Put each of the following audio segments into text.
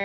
A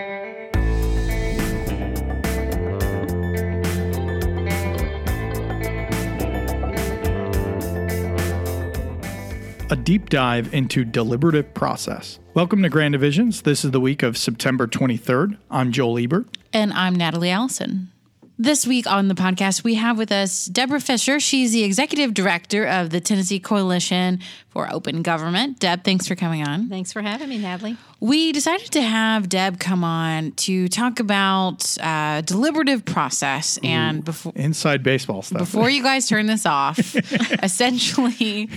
deep dive into deliberative process. Welcome to Grand Divisions. This is the week of September 23rd. I'm Joel Ebert. And I'm Natalie Allison. This week on the podcast, we have with us Deborah Fisher. She's the executive director of the Tennessee Coalition for Open Government. Deb, thanks for coming on. Thanks for having me, Natalie. We decided to have Deb come on to talk about uh, deliberative process and before Inside baseball stuff. before you guys turn this off, essentially,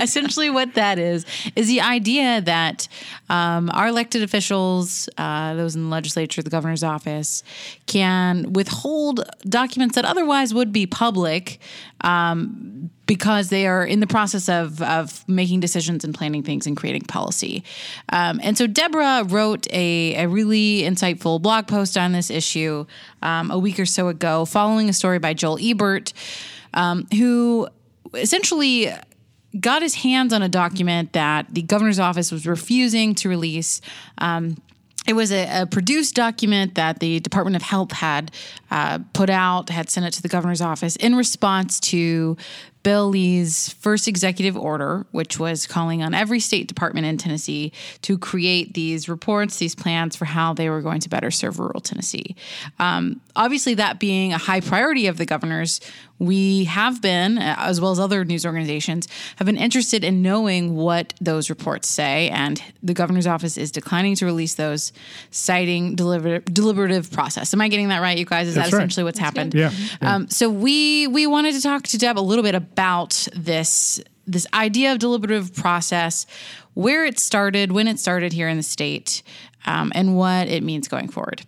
essentially what that is is the idea that um, our elected officials, uh, those in the legislature, the governor's office, can withhold documents that otherwise would be public. Um, because they are in the process of, of making decisions and planning things and creating policy. Um, and so Deborah wrote a, a really insightful blog post on this issue um, a week or so ago, following a story by Joel Ebert, um, who essentially got his hands on a document that the governor's office was refusing to release. Um, it was a, a, produced document that the Department of Health had uh, put out, had sent it to the governor's office in response to Bill Lee's first executive order, which was calling on every state department in Tennessee to create these reports, these plans for how they were going to better serve rural Tennessee. Um, obviously, that being a high priority of the governor's, we have been, as well as other news organizations, have been interested in knowing what those reports say. And the governor's office is declining to release those, citing deliberative, deliberative process. Am I getting that right, you guys? Is That's that right. essentially what's That's happened? good. Yeah. yeah. Um, so we we wanted to talk to Deb a little bit about this this idea of deliberative process, where it started, when it started here in the state, um, and what it means going forward.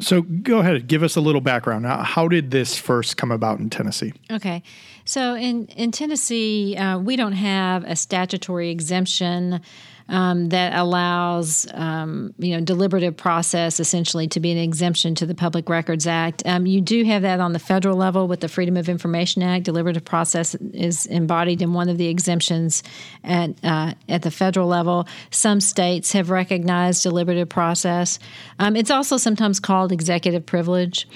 so go ahead, give us a little background. How- How did this first come about in Tennessee? Okay. So in, in Tennessee, uh, we don't have a statutory exemption um, that allows, um, you know, deliberative process essentially to be an exemption to the Public Records Act. Um, you do have that on the federal level with the Freedom of Information Act. Deliberative process is embodied in one of the exemptions at uh, at the federal level. Some states have recognized deliberative process. Um, it's also sometimes called executive privilege.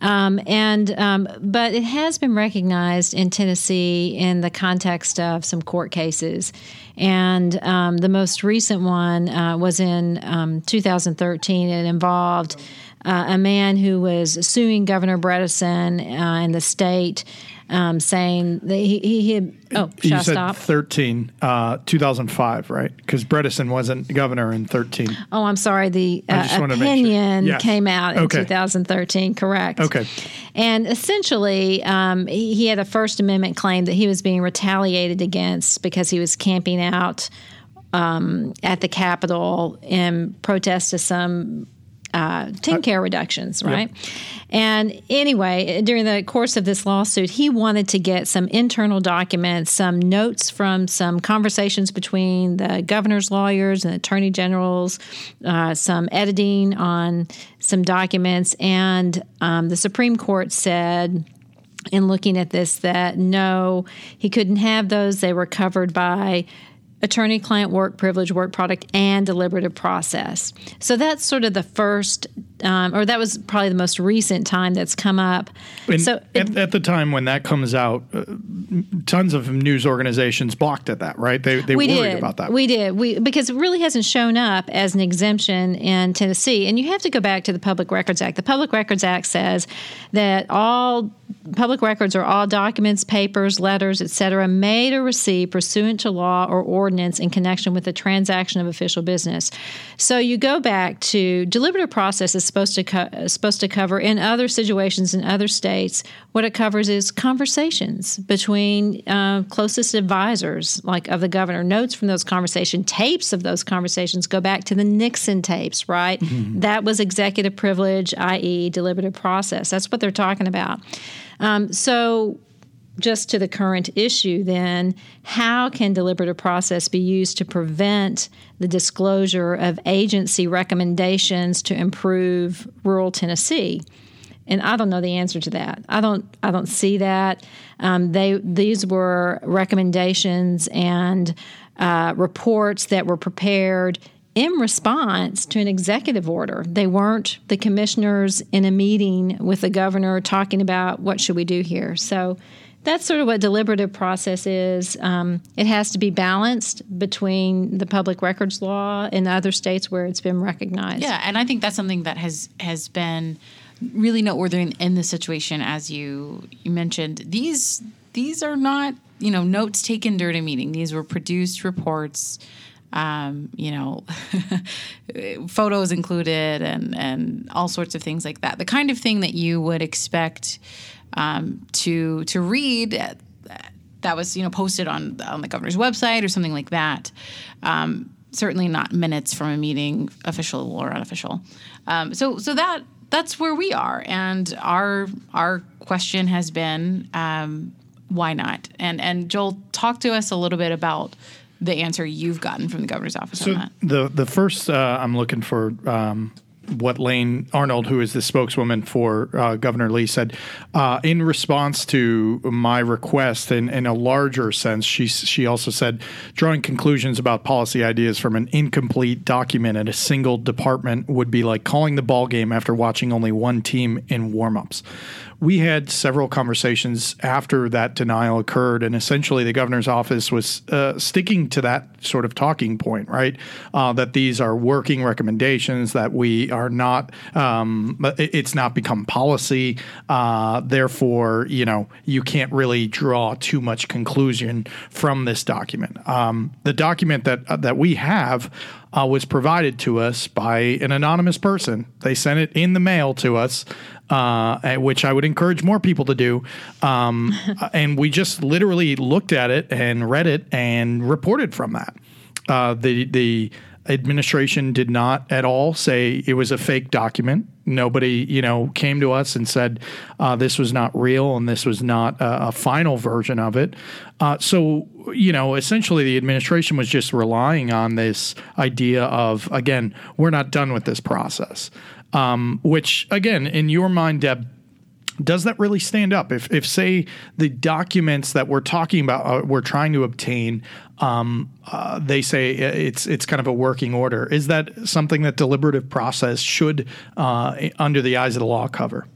Um, and um, but it has been recognized in Tennessee in the context of some court cases, and um, the most recent one uh, was in um, 2013. It involved uh, a man who was suing Governor Bredesen uh, in the state, um, saying that he, he had. Oh, should you I said stop? 13, uh, 2005, right? Because Bredesen wasn't governor in 13. Oh, I'm sorry. The uh, just wanted to make sure. opinion Yes. came out in Okay. 2013. Correct. Okay. And essentially, um, he, he had a First Amendment claim that he was being retaliated against because he was camping out um, at the Capitol in protest to some uh, TennCare reductions, right? And anyway, during the course of this lawsuit, he wanted to get some internal documents, some notes from some conversations between the governor's lawyers and attorney generals, uh, some editing on some documents, and um, the Supreme Court said in looking at this that no, he couldn't have those. They were covered by attorney client work privilege, work product, and deliberative process. So that's sort of the first, um, or that was probably the most recent time that's come up. And so at, at the time when that comes out, uh, tons of news organizations balked at that, right? They, they we worried did. about that. We did. We because it really hasn't shown up as an exemption in Tennessee. And you have to go back to the Public Records Act. The Public Records Act says that all public records are all documents, papers, letters, etc., made or received pursuant to law or ordinance in connection with the transaction of official business. So you go back to deliberative process is supposed to co- supposed to cover in other situations in other states. What it covers is conversations between uh, closest advisors, like of the governor. Notes from those conversations, tapes of those conversations go back to the Nixon tapes, right? That was executive privilege, i.e., deliberative process. That's what they're talking about. Um, so just to the current issue, then, how can deliberative process be used to prevent the disclosure of agency recommendations to improve rural Tennessee? And I don't know the answer to that. I don't. I don't see that. Um, they these were recommendations and uh, reports that were prepared in response to an executive order. They weren't the commissioners in a meeting with the governor talking about what should we do here. So that's sort of what deliberative process is. Um, it has to be balanced between the public records law and the other states where it's been recognized. Yeah, and I think that's something that has has been really noteworthy in, in this situation, as you you mentioned. These these are not you know notes taken during a meeting. These were produced reports. Um, you know, photos included and and all sorts of things like that. The kind of thing that you would expect um, to to read that was you know posted on on the governor's website or something like that. Um, certainly not minutes from a meeting, official or unofficial. Um, so so that that's where we are, and our our question has been um, why not? And and Joel, talk to us a little bit about the answer you've gotten from the governor's office so on that. The the first uh, I'm looking for um, what Laine Arnold, who is the spokeswoman for uh, Governor Lee, said. Uh, in response to my request, in, in a larger sense, she she also said drawing conclusions about policy ideas from an incomplete document at a single department would be like calling the ball game after watching only one team in warmups we had several conversations after that denial occurred, and essentially the governor's office was uh, sticking to that sort of talking point, right? Uh, that these are working recommendations, that we are not, um, it's not become policy. Uh, therefore, you know, you can't really draw too much conclusion from this document. Um, the document that uh, that we have uh, was provided to us by an anonymous person. They sent it in the mail to us, uh, which I would encourage more people to do. Um, and we just literally looked at it and read it and reported from that. Uh, the the administration did not at all say it was a fake document. Nobody, you know, came to us and said uh, this was not real and this was not a, a final version of it. Uh, so, you know, essentially the administration was just relying on this idea of, again, we're not done with this process. Um, which, again, in your mind, Deb, does that really stand up? If, if say the documents that we're talking about, uh, we're trying to obtain, um, uh, they say it's it's kind of a working order. Is that something that deliberative process should, uh, under the eyes of the law, cover?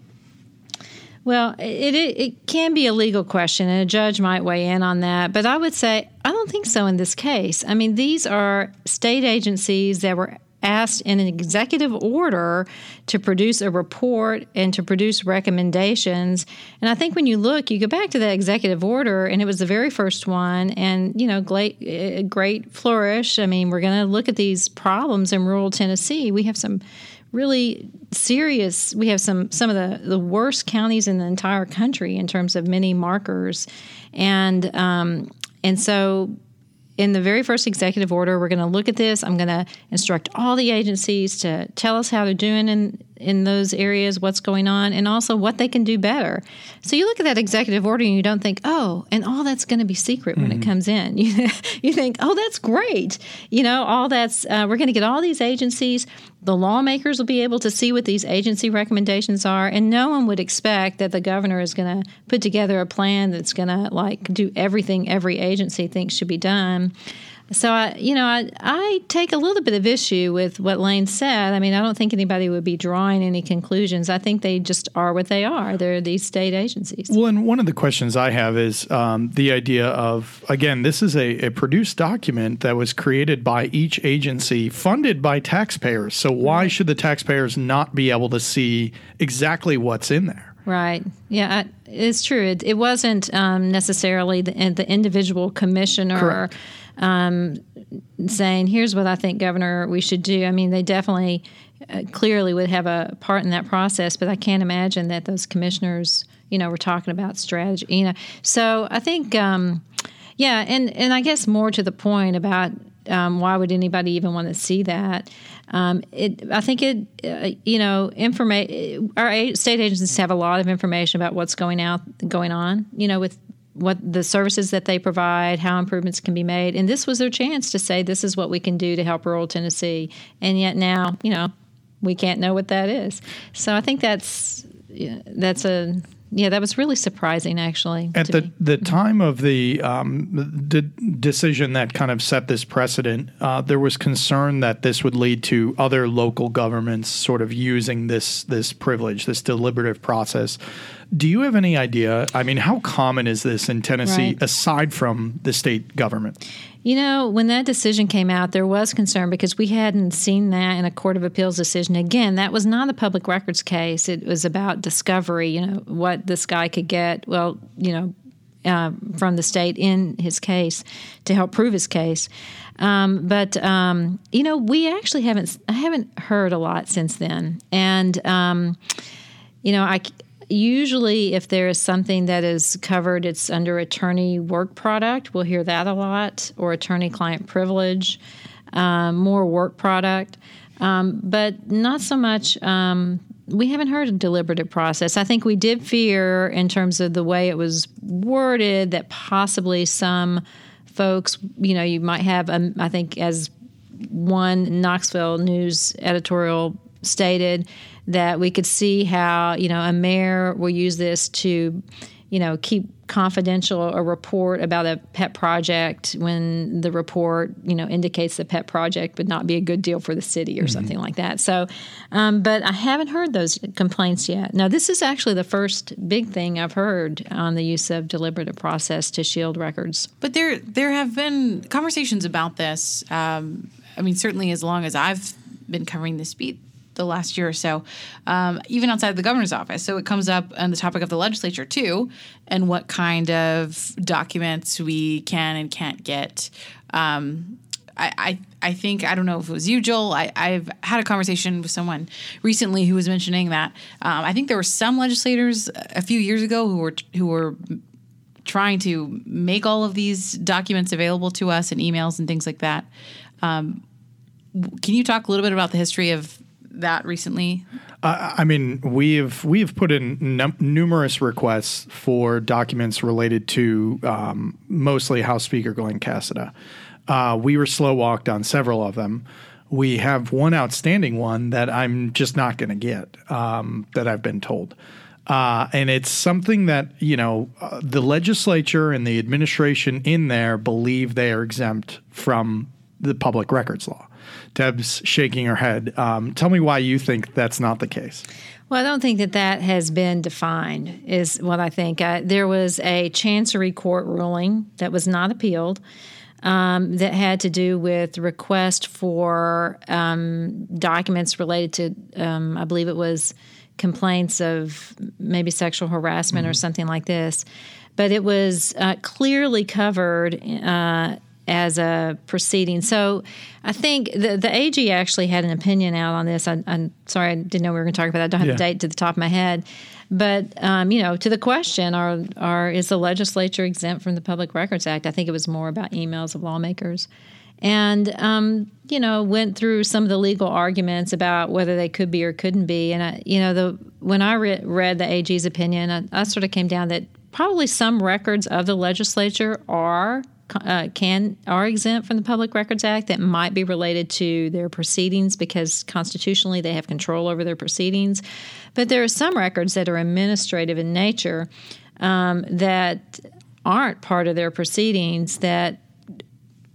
Well, it, it, it can be a legal question, and a judge might weigh in on that. But I would say I don't think so in this case. I mean, these are state agencies that were asked in an executive order to produce a report and to produce recommendations. And I think when you look, you go back to that executive order, and it was the very first one, and you know, great, great flourish. I mean, we're going to look at these problems in rural Tennessee. We have some really serious. We have some some of the the worst counties in the entire country in terms of many markers, and um, and so in the very first executive order, we're going to look at this. I'm going to instruct all the agencies to tell us how they're doing in in those areas, what's going on, and also what they can do better. So you look at that executive order and you don't think, oh, and all that's going to be secret mm-hmm. when it mm-hmm. comes in. You, you think, oh, that's great. You know, all that's, uh, we're going to get all these agencies. The lawmakers will be able to see what these agency recommendations are, and no one would expect that the governor is going to put together a plan that's going to like do everything every agency thinks should be done. So I, you know, I, I take a little bit of issue with what Laine said. I mean, I don't think anybody would be drawing any conclusions. I think they just are what they are. They're these state agencies. Well, and one of the questions I have is um, the idea of again, this is a, a, produced document that was created by each agency, funded by taxpayers. So why should the taxpayers not be able to see exactly what's in there? Right. Yeah, it's true. It, it wasn't um, necessarily the, the individual commissioner. Correct um, saying, "Here's what I think, Governor, we should do." I mean, they definitely, uh, clearly, would have a part in that process. But I can't imagine that those commissioners, you know, were talking about strategy. You know, so I think, um, yeah, and and I guess more to the point about um, why would anybody even want to see that? Um, it, I think it, uh, you know, information. Our state agencies have a lot of information about what's going out, going on. You know, with what the services that they provide, how improvements can be made. And this was their chance to say, this is what we can do to help rural Tennessee. And yet now, you know, we can't know what that is. So I think that's that's a yeah, that was really surprising, actually. At the, me. the time of the um, d- decision that kind of set this precedent, uh, there was concern that this would lead to other local governments sort of using this this privilege, this deliberative process. Do you have any idea? I mean, how common is this in Tennessee, Right. aside from the state government? You know, when that decision came out, there was concern because we hadn't seen that in a Court of Appeals decision. Again, that was not a public records case. It was about discovery, you know, what this guy could get, well, you know, uh, from the state in his case to help prove his case. Um, but um, you know, we actually haven't I haven't heard a lot since then, and um, you know, I usually if there is something that is covered, it's under attorney work product. We'll hear that a lot, or attorney client privilege, um, more work product, um, but not so much. Um, we haven't heard a deliberative process. I think we did fear, in terms of the way it was worded, that possibly some folks, you know, you might have, um, I think, as one Knoxville News editorial stated that we could see how you know a mayor will use this to you know keep confidential a report about a pet project when the report you know indicates the pet project would not be a good deal for the city or something like that. So um, but i haven't heard those complaints yet. Now this is actually the first big thing i've heard on the use of deliberative process to shield records. But there there have been conversations about this. Um, I mean, certainly as long as I've been covering this beat the last year or so, um, even outside the governor's office. So it comes up on the topic of the legislature too, and what kind of documents we can and can't get. Um, I, I, I think I don't know if it was you, Joel. I, I've had a conversation with someone recently who was mentioning that um, I think there were some legislators a few years ago who were who were trying to make all of these documents available to us in emails and things like that. Um, can you talk a little bit about the history of that recently? I I mean, we've we've put in num- numerous requests for documents related to um, mostly House Speaker Glen Casada. Uh, we were slow walked on several of them. We have one outstanding one that I'm just not going to get. Um, that I've been told. Uh, and it's something that you know uh, the legislature and the administration in there believe they are exempt from the public records law. Deb's shaking her head. Um, tell me why you think that's not the case. Well, I don't think that that has been defined, is what I think. Uh, there was a Chancery Court ruling that was not appealed um, that had to do with request for um, documents related to, um, I believe it was complaints of maybe sexual harassment or something like this. But it was uh, clearly covered uh, as a proceeding. So I think the, the AG actually had an opinion out on this. I, I'm sorry, I didn't know we were going to talk about that. I don't have Yeah. the date to the top of my head. But um, you know, to the question, are are is the legislature exempt from the Public Records Act? I think it was more about emails of lawmakers, and um, you know, went through some of the legal arguments about whether they could be or couldn't be. And I, you know, the when I re- read the AG's opinion, I, I sort of came down that probably some records of the legislature are uh, can are exempt from the Public Records Act that might be related to their proceedings because constitutionally they have control over their proceedings. But there are some records that are administrative in nature um, that aren't part of their proceedings that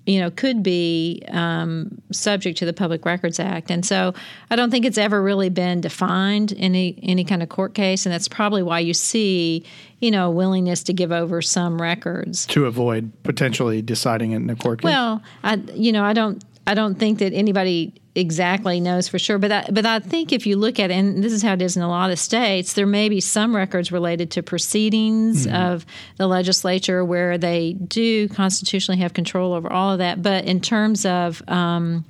you know could be um, subject to the Public Records Act, and so I don't think it's ever really been defined in any any kind of court case, and that's probably why you see you know willingness to give over some records. to avoid potentially deciding it in a court case? Well, I you know I don't I don't think that anybody exactly knows for sure, but I, but I think if you look at it, and this is how it is in a lot of states, there may be some records related to proceedings of the legislature where they do constitutionally have control over all of that. But in terms of um,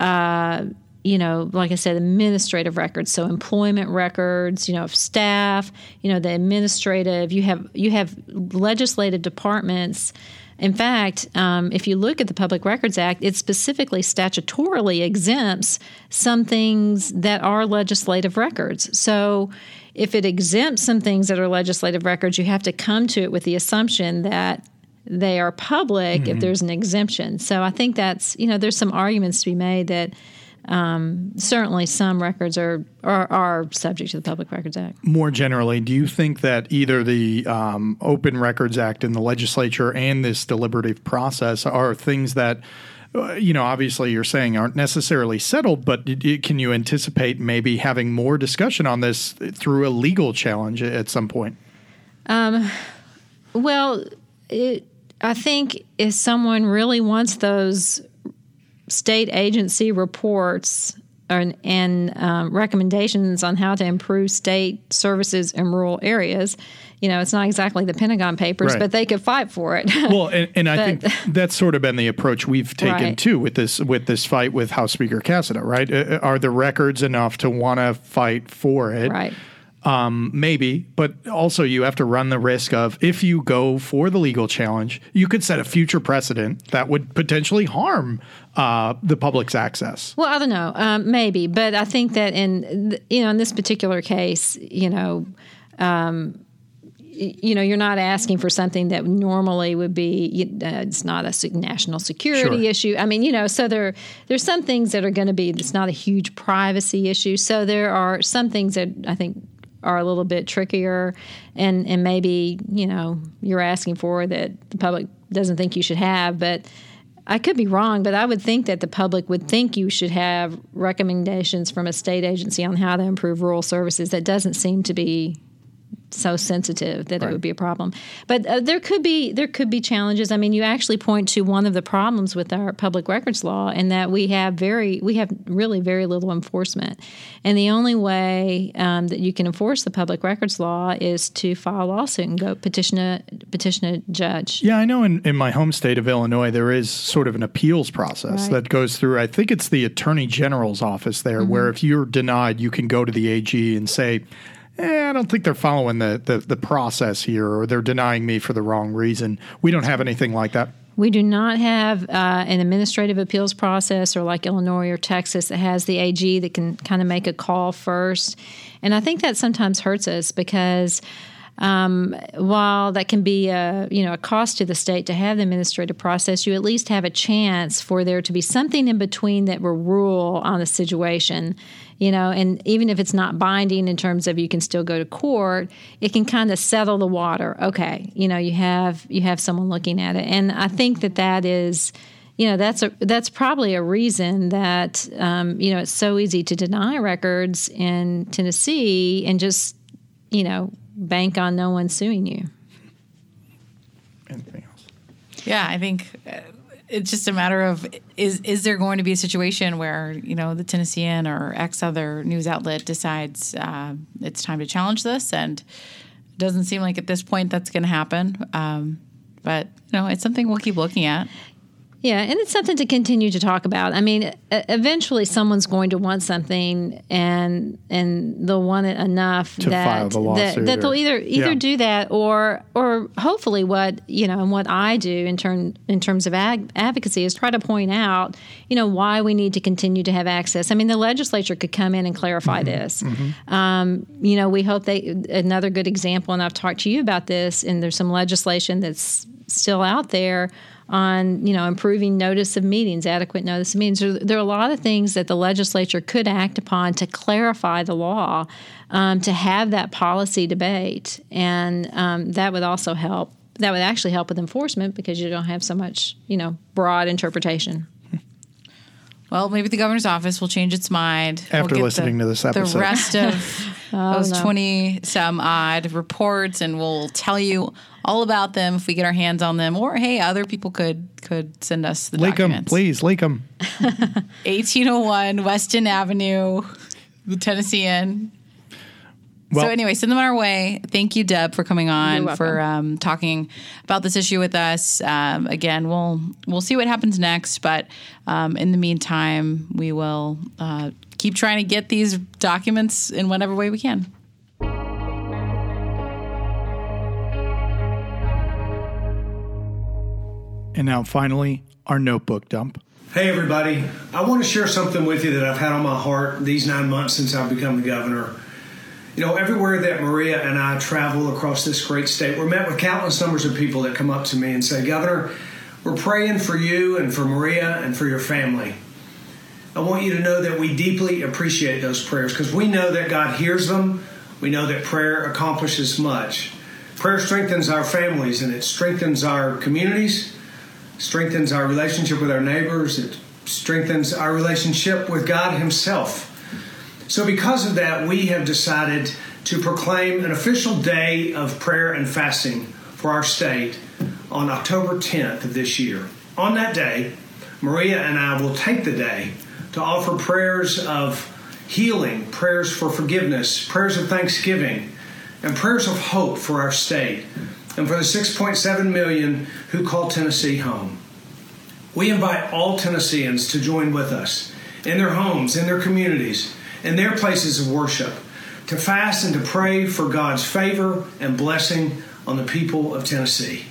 uh, you know, like I said, administrative records, so employment records, you know, of staff, you know, the administrative. You have you have legislative departments. In fact, um, if you look at the Public Records Act, it specifically statutorily exempts some things that are legislative records. So, if it exempts some things that are legislative records, you have to come to it with the assumption that they are public if there's an exemption. So I think that's you know there's some arguments to be made that um, certainly some records are, are, are subject to the Public Records Act. More generally, do you think that either the um, Open Records Act in the legislature and this deliberative process are things that uh, you know, obviously you're saying aren't necessarily settled, but can you anticipate maybe having more discussion on this through a legal challenge at some point? Um, well, it, I think if someone really wants those state agency reports and, and um, recommendations on how to improve state services in rural areas, you know, it's not exactly the Pentagon Papers, right. but they could fight for it. well, and, and I think that's sort of been the approach we've taken right. too with this with this fight with House Speaker Casada. Right? Uh, uh, are the records enough to want to fight for it? Right. Um, maybe, but also you have to run the risk of if you go for the legal challenge, you could set a future precedent that would potentially harm uh, the public's access. Well, I don't know, um, maybe, but I think that in you know in this particular case, you know. Um, you know, you're not asking for something that normally would be. Uh, it's not a national security sure. issue. I mean, you know, so there there's some things that are going to be. It's not a huge privacy issue. So there are some things that I think are a little bit trickier, and and maybe you know you're asking for that the public doesn't think you should have, but. I could be wrong, but I would think that the public would think you should have recommendations from a state agency on how to improve rural services. That doesn't seem to be so sensitive that right. it would be a problem. But uh, there could be there could be challenges. I mean, you actually point to one of the problems with our public records law, and that we have very we have really very little enforcement. And the only way um, that you can enforce the public records law is to file a lawsuit and go petition a petition a judge. Yeah, I know. In, in my home state of Illinois, there is sort of an appeals process right. that goes through. I think it's the Attorney General's office there, mm-hmm. where if you're denied, you can go to the AG and say eh, I don't think they're following the, the, the process here or they're denying me for the wrong reason. We don't have anything like that. We do not have uh, an administrative appeals process or like Illinois or Texas that has the AG that can kind of make a call first. And I think that sometimes hurts us because um, while that can be a you know a cost to the state to have the administrative process, you at least have a chance for there to be something in between that will rule on the situation. You know, and even if it's not binding in terms of you can still go to court, it can kind of settle the water. Okay, you know, you have you have someone looking at it, and I think that that is you know that's a that's probably a reason that um, you know it's so easy to deny records in Tennessee and just you know bank on no one suing you. Anything else? Yeah, I think uh, it's just a matter of is is there going to be a situation where you know the Tennessean or X other news outlet decides uh, it's time to challenge this, and it doesn't seem like at this point that's going to happen. Um, but you know, it's something we'll keep looking at. Yeah, and it's something to continue to talk about. I mean, eventually someone's going to want something, and and they'll want it enough to that that, that, they'll either either yeah. do that or or hopefully what you know and what I do in turn in terms of ag- advocacy is try to point out you know why we need to continue to have access. I mean, the legislature could come in and clarify mm-hmm. this. Mm-hmm. Um, you know, we hope they another good example, and I've talked to you about this, and there's some legislation that's still out there on you know improving notice of meetings, adequate notice of meetings. There, are a lot of things that the legislature could act upon to clarify the law, um, to have that policy debate, and um, that would also help. That would actually help with enforcement because you don't have so much you know broad interpretation. Well, maybe the governor's office will change its mind after we'll listening the, to this episode. The rest of oh, those no. twenty some odd reports, and we'll tell you all about them if we get our hands on them. Or hey, other people could could send us the Lake documents. them, please, lake them. 1801 West End Avenue, the Tennessean. Well, so anyway, send them our way. Thank you, Deb, for coming on for um, talking about this issue with us. Um, again, we'll we'll see what happens next, but um, in the meantime, we will uh, keep trying to get these documents in whatever way we can. And now, finally, our notebook dump. Hey, everybody. I want to share something with you that I've had on my heart these nine months since I've become the governor. You know, everywhere that Maria and I travel across this great state, we're met with countless numbers of people that come up to me and say, Governor, we're praying for you and for Maria and for your family. I want you to know that we deeply appreciate those prayers because we know that God hears them. We know that prayer accomplishes much. Prayer strengthens our families and it strengthens our communities, strengthens our relationship with our neighbors, it strengthens our relationship with God Himself. So, because of that, we have decided to proclaim an official day of prayer and fasting for our state on October 10th of this year. On that day, Maria and I will take the day to offer prayers of healing, prayers for forgiveness, prayers of thanksgiving, and prayers of hope for our state and for the 6.7 million who call Tennessee home. We invite all Tennesseans to join with us in their homes, in their communities, in their places of worship, to fast and to pray for God's favor and blessing on the people of Tennessee.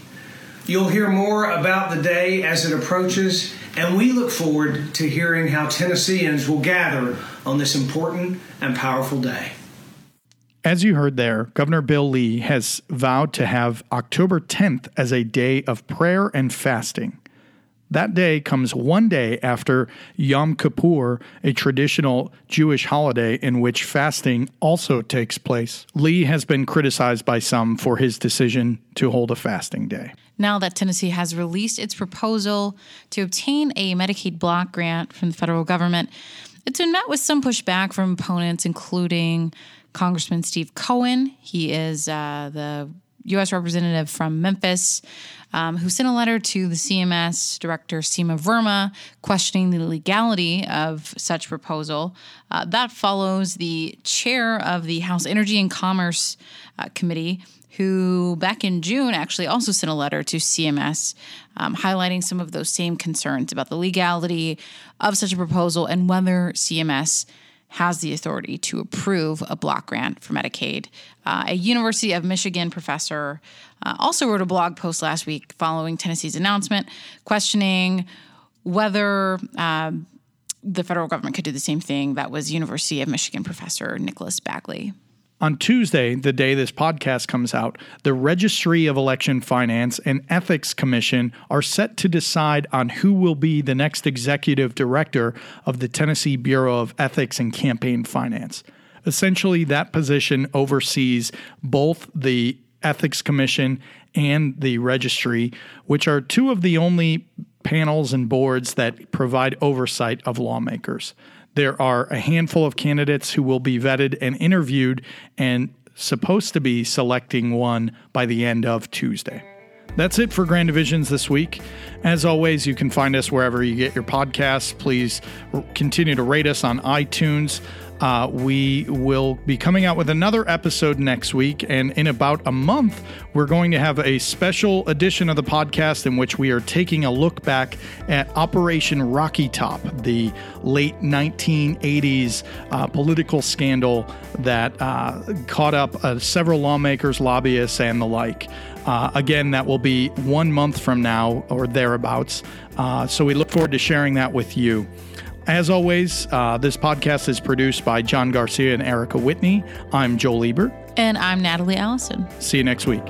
You'll hear more about the day as it approaches, and we look forward to hearing how Tennesseans will gather on this important and powerful day. As you heard there, Governor Bill Lee has vowed to have October 10th as a day of prayer and fasting. That day comes one day after Yom Kippur, a traditional Jewish holiday in which fasting also takes place. Lee has been criticized by some for his decision to hold a fasting day. Now that Tennessee has released its proposal to obtain a Medicaid block grant from the federal government, it's been met with some pushback from opponents, including Congressman Steve Cohen. He is uh, the U.S. representative from Memphis um, who sent a letter to the CMS director, Seema Verma, questioning the legality of such proposal. Uh, that follows the chair of the House Energy and Commerce uh, Committee, who back in June actually also sent a letter to CMS um, highlighting some of those same concerns about the legality of such a proposal and whether CMS has the authority to approve a block grant for Medicaid. Uh, a University of Michigan professor uh, also wrote a blog post last week following Tennessee's announcement, questioning whether um, the federal government could do the same thing. That was University of Michigan professor Nicholas Bagley. On Tuesday, the day this podcast comes out, the Registry of Election Finance and Ethics Commission are set to decide on who will be the next executive director of the Tennessee Bureau of Ethics and Campaign Finance. Essentially, that position oversees both the Ethics Commission and the Registry, which are two of the only panels and boards that provide oversight of lawmakers. There are a handful of candidates who will be vetted and interviewed and supposed to be selecting one by the end of Tuesday. That's it for Grand Divisions this week. As always, you can find us wherever you get your podcasts. Please continue to rate us on iTunes. Uh, we will be coming out with another episode next week, and in about a month, we're going to have a special edition of the podcast in which we are taking a look back at Operation Rocky Top, the late 1980s uh, political scandal that uh, caught up uh, several lawmakers, lobbyists, and the like. Uh, again, that will be one month from now or thereabouts. Uh, so we look forward to sharing that with you. As always, uh, this podcast is produced by John Garcia and Erica Whitney. I'm Joel Ebert. And I'm Natalie Allison. See you next week.